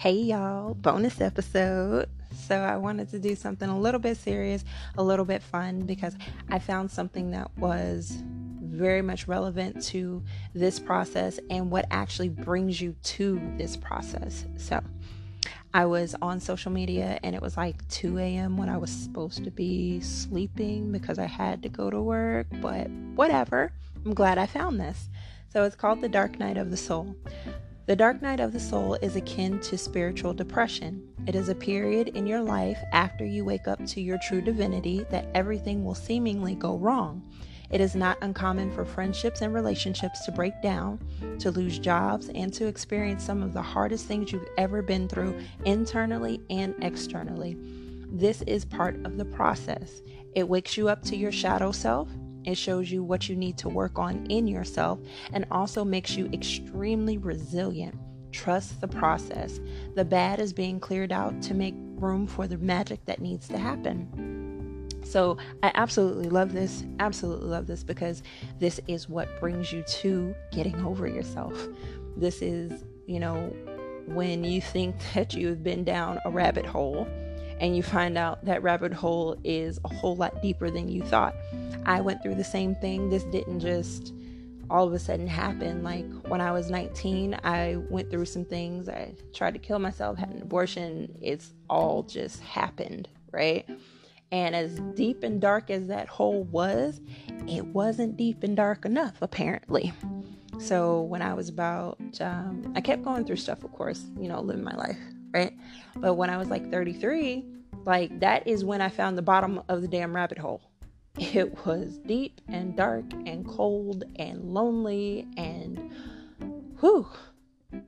Hey y'all, bonus episode. So, I wanted to do something a little bit serious, a little bit fun, because I found something that was very much relevant to this process and what actually brings you to this process. So, I was on social media and it was like 2 a.m. when I was supposed to be sleeping because I had to go to work, but whatever. I'm glad I found this. So, it's called The Dark Night of the Soul. The dark night of the soul is akin to spiritual depression. It is a period in your life after you wake up to your true divinity that everything will seemingly go wrong. It is not uncommon for friendships and relationships to break down, to lose jobs, and to experience some of the hardest things you've ever been through internally and externally. This is part of the process. It wakes you up to your shadow self it shows you what you need to work on in yourself and also makes you extremely resilient. Trust the process. The bad is being cleared out to make room for the magic that needs to happen. So, I absolutely love this. Absolutely love this because this is what brings you to getting over yourself. This is, you know, when you think that you've been down a rabbit hole and you find out that rabbit hole is a whole lot deeper than you thought. I went through the same thing. This didn't just all of a sudden happen. Like when I was 19, I went through some things. I tried to kill myself, had an abortion. It's all just happened, right? And as deep and dark as that hole was, it wasn't deep and dark enough, apparently. So when I was about, um, I kept going through stuff, of course, you know, living my life, right? But when I was like 33, like that is when I found the bottom of the damn rabbit hole. It was deep and dark and cold and lonely and whew.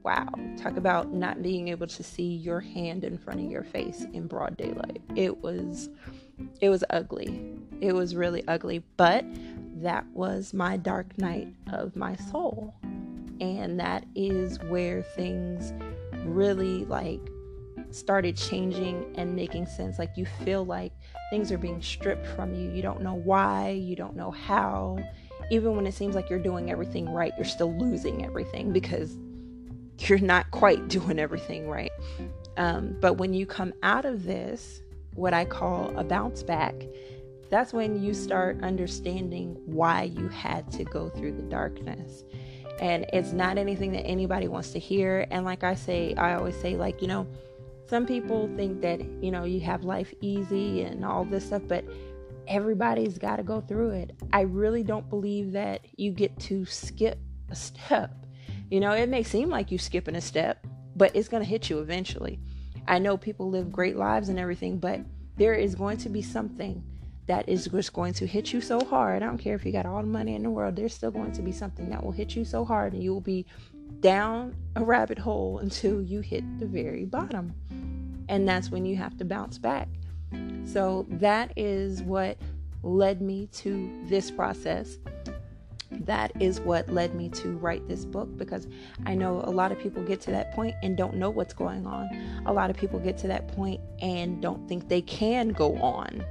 Wow. Talk about not being able to see your hand in front of your face in broad daylight. It was it was ugly. It was really ugly, but that was my dark night of my soul. And that is where things really like started changing and making sense. Like you feel like things are being stripped from you. You don't know why, you don't know how. Even when it seems like you're doing everything right, you're still losing everything because you're not quite doing everything right. Um, but when you come out of this, what I call a bounce back, that's when you start understanding why you had to go through the darkness. And it's not anything that anybody wants to hear. And like I say, I always say, like, you know, some people think that, you know, you have life easy and all this stuff, but everybody's got to go through it. I really don't believe that you get to skip a step. You know, it may seem like you skipping a step, but it's going to hit you eventually. I know people live great lives and everything, but there is going to be something that is just going to hit you so hard. I don't care if you got all the money in the world, there's still going to be something that will hit you so hard and you will be down a rabbit hole until you hit the very bottom. And that's when you have to bounce back. So that is what led me to this process. That is what led me to write this book because I know a lot of people get to that point and don't know what's going on. A lot of people get to that point and don't think they can go on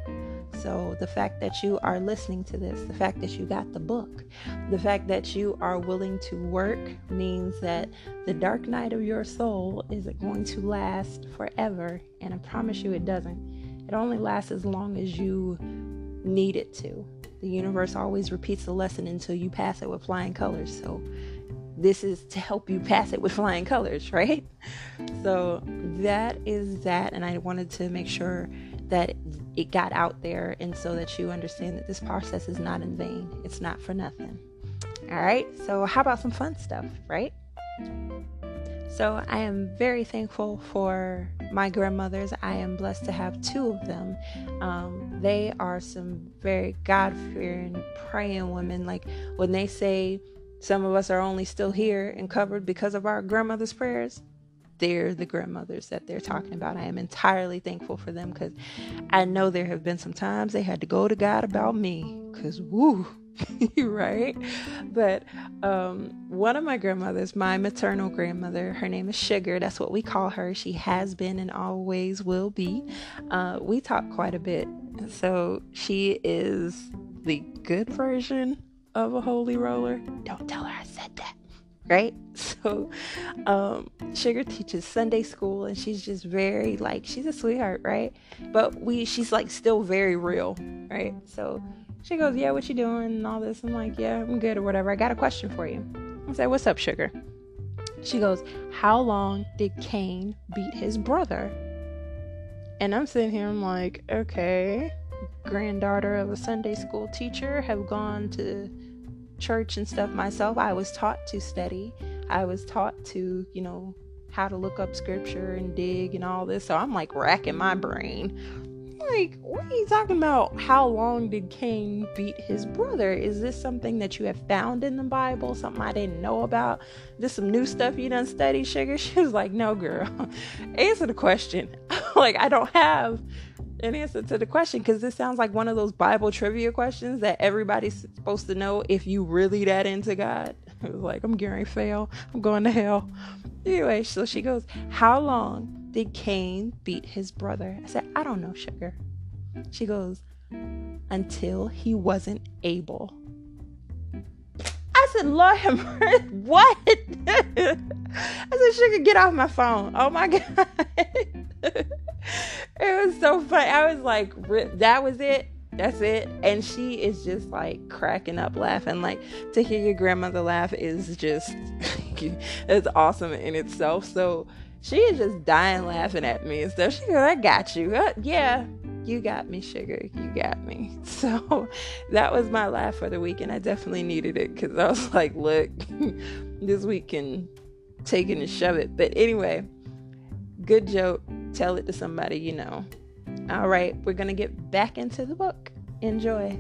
so, the fact that you are listening to this, the fact that you got the book, the fact that you are willing to work means that the dark night of your soul is going to last forever. And I promise you it doesn't. It only lasts as long as you need it to. The universe always repeats the lesson until you pass it with flying colors. So, this is to help you pass it with flying colors, right? So, that is that. And I wanted to make sure that it got out there and so that you understand that this process is not in vain. It's not for nothing. All right, so how about some fun stuff, right? So I am very thankful for my grandmothers. I am blessed to have two of them. Um, they are some very God fearing, praying women. Like when they say some of us are only still here and covered because of our grandmother's prayers, they're the grandmothers that they're talking about. I am entirely thankful for them because I know there have been some times they had to go to God about me because, woo, right? But um, one of my grandmothers, my maternal grandmother, her name is Sugar. That's what we call her. She has been and always will be. Uh, we talk quite a bit. So she is the good version of a holy roller. Don't tell her I said that. Right? So, um, Sugar teaches Sunday school, and she's just very like she's a sweetheart, right? But we, she's like still very real, right? So she goes, "Yeah, what you doing?" and all this. I'm like, "Yeah, I'm good or whatever." I got a question for you. I said, "What's up, Sugar?" She goes, How long did Cain beat his brother? And I'm sitting here, I'm like, Okay, granddaughter of a Sunday school teacher, have gone to church and stuff myself. I was taught to study, I was taught to, you know, how to look up scripture and dig and all this. So I'm like racking my brain like, what are you talking about? How long did Cain beat his brother? Is this something that you have found in the Bible? Something I didn't know about? This some new stuff you done studied, sugar? She was like, no, girl. answer the question. like, I don't have an answer to the question because this sounds like one of those Bible trivia questions that everybody's supposed to know if you really that into God. It was like, I'm getting fail. I'm going to hell. Anyway, so she goes, How long did Cain beat his brother? I said, I don't know, sugar. She goes, Until he wasn't Abel. I said, Lord what? I said, Sugar, get off my phone. Oh my God. So funny. I was like, that was it. That's it. And she is just like cracking up laughing. Like to hear your grandmother laugh is just it's awesome in itself. So she is just dying laughing at me and stuff. She goes, I got you. Uh, yeah, you got me, sugar. You got me. So that was my laugh for the week, and I definitely needed it because I was like, look, this week can take it and shove it. But anyway, good joke. Tell it to somebody you know. All right, we're going to get back into the book. Enjoy.